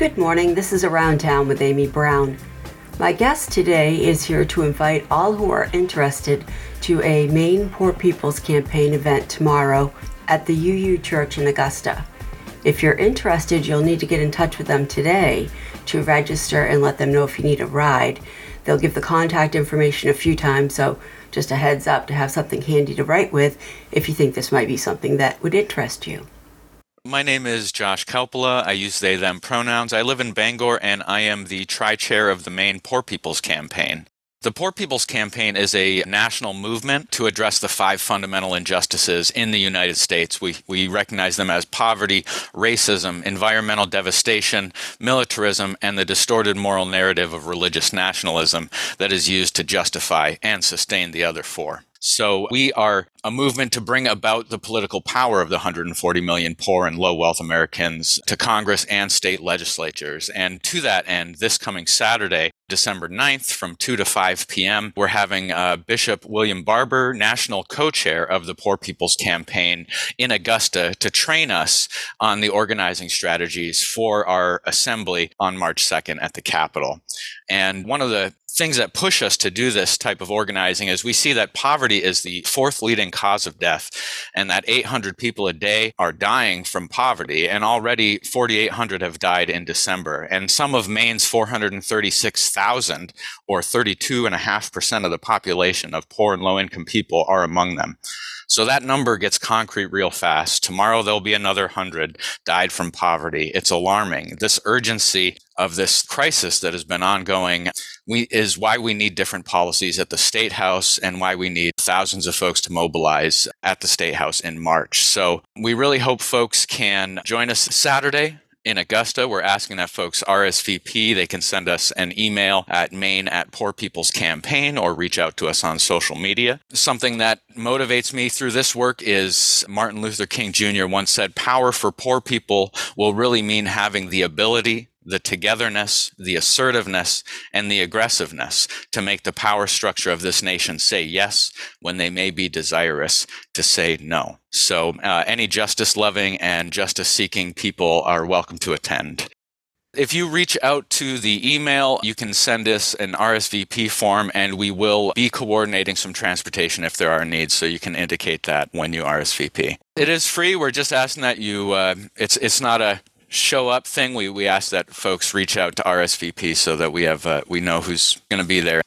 Good morning. This is Around Town with Amy Browne. My guest today is here to invite all who are interested to a Maine Poor People's Campaign event tomorrow at the UU Church in Augusta. If you're interested, you'll need to get in touch with them today to register and let them know if you need a ride. They'll give the contact information a few times, so just a heads up to have something handy to write with if you think this might be something that would interest you. My name is Josh Kauppila. I use they, them pronouns. I live in Bangor and I am the tri chair of the Maine Poor People's Campaign. The Poor People's Campaign is a national movement to address the five fundamental injustices in the United States. We, we recognize them as poverty, racism, environmental devastation, militarism, and the distorted moral narrative of religious nationalism that is used to justify and sustain the other four. So we are a movement to bring about the political power of the 140 million poor and low wealth Americans to Congress and state legislatures. And to that end, this coming Saturday, December 9th from 2 to 5 p.m. We're having uh, Bishop William Barber, national co-chair of the Poor People's Campaign in Augusta to train us on the organizing strategies for our assembly on March 2nd at the Capitol. And one of the things that push us to do this type of organizing is we see that poverty is the fourth leading cause of death and that 800 people a day are dying from poverty and already 4800 have died in December and some of Maine's 436,000 or 32.5% of the population of poor and low income people are among them. So that number gets concrete real fast. Tomorrow there'll be another 100 died from poverty. It's alarming. This urgency of this crisis that has been ongoing we, is why we need different policies at the State House and why we need thousands of folks to mobilize at the State House in March. So we really hope folks can join us Saturday in Augusta. We're asking that folks RSVP. They can send us an email at Maine at Poor People's Campaign or reach out to us on social media. Something that motivates me through this work is Martin Luther King Jr. once said, Power for poor people will really mean having the ability the togetherness, the assertiveness, and the aggressiveness to make the power structure of this nation say yes when they may be desirous to say no. So, uh, any justice loving and justice seeking people are welcome to attend. If you reach out to the email, you can send us an RSVP form and we will be coordinating some transportation if there are needs. So you can indicate that when you RSVP. It is free. We're just asking that you, uh, it's, it's not a show up thing, we, we ask that folks reach out to RSVP so that we have uh, we know who's going to be there.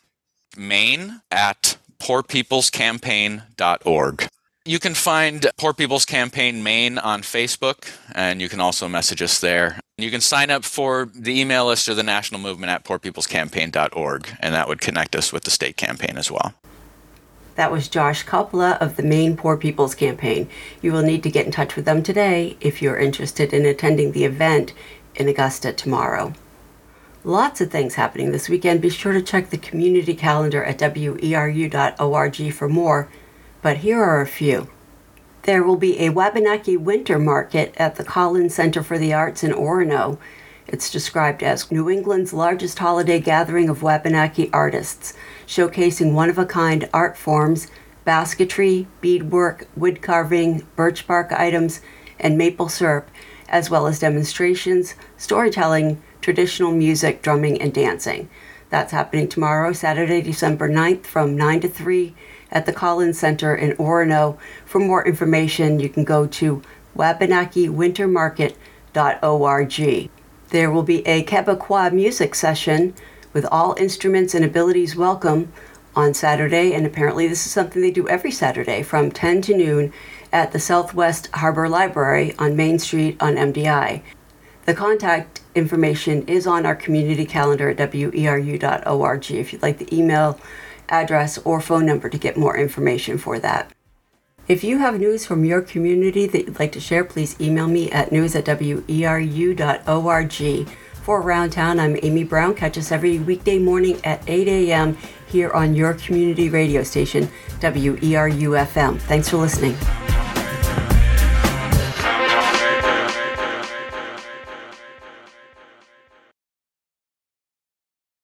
Maine at poorpeoplescampaign.org. You can find Poor People's Campaign Maine on Facebook, and you can also message us there. You can sign up for the email list or the national movement at poorpeoplescampaign.org, and that would connect us with the state campaign as well. That was Josh Kauppila of the Maine Poor People's Campaign. You will need to get in touch with them today if you're interested in attending the event in Augusta tomorrow. Lots of things happening this weekend. Be sure to check the community calendar at weru.org for more, but here are a few. There will be a Wabanaki Winter Market at the Collins Center for the Arts in Orono it's described as New England's largest holiday gathering of Wabanaki artists, showcasing one of a kind art forms, basketry, beadwork, wood carving, birch bark items, and maple syrup, as well as demonstrations, storytelling, traditional music, drumming, and dancing. That's happening tomorrow, Saturday, December 9th from 9 to 3 at the Collins Center in Orono. For more information, you can go to wabanakiwintermarket.org. There will be a Quebecois music session with all instruments and abilities welcome on Saturday, and apparently this is something they do every Saturday from 10 to noon at the Southwest Harbor Library on Main Street on MDI. The contact information is on our community calendar at weru.org if you'd like the email address or phone number to get more information for that. If you have news from your community that you'd like to share, please email me at news at weru.org. For Around Town, I'm Amy Browne. Catch us every weekday morning at 8 a.m. here on your community radio station, WERU FM. Thanks for listening.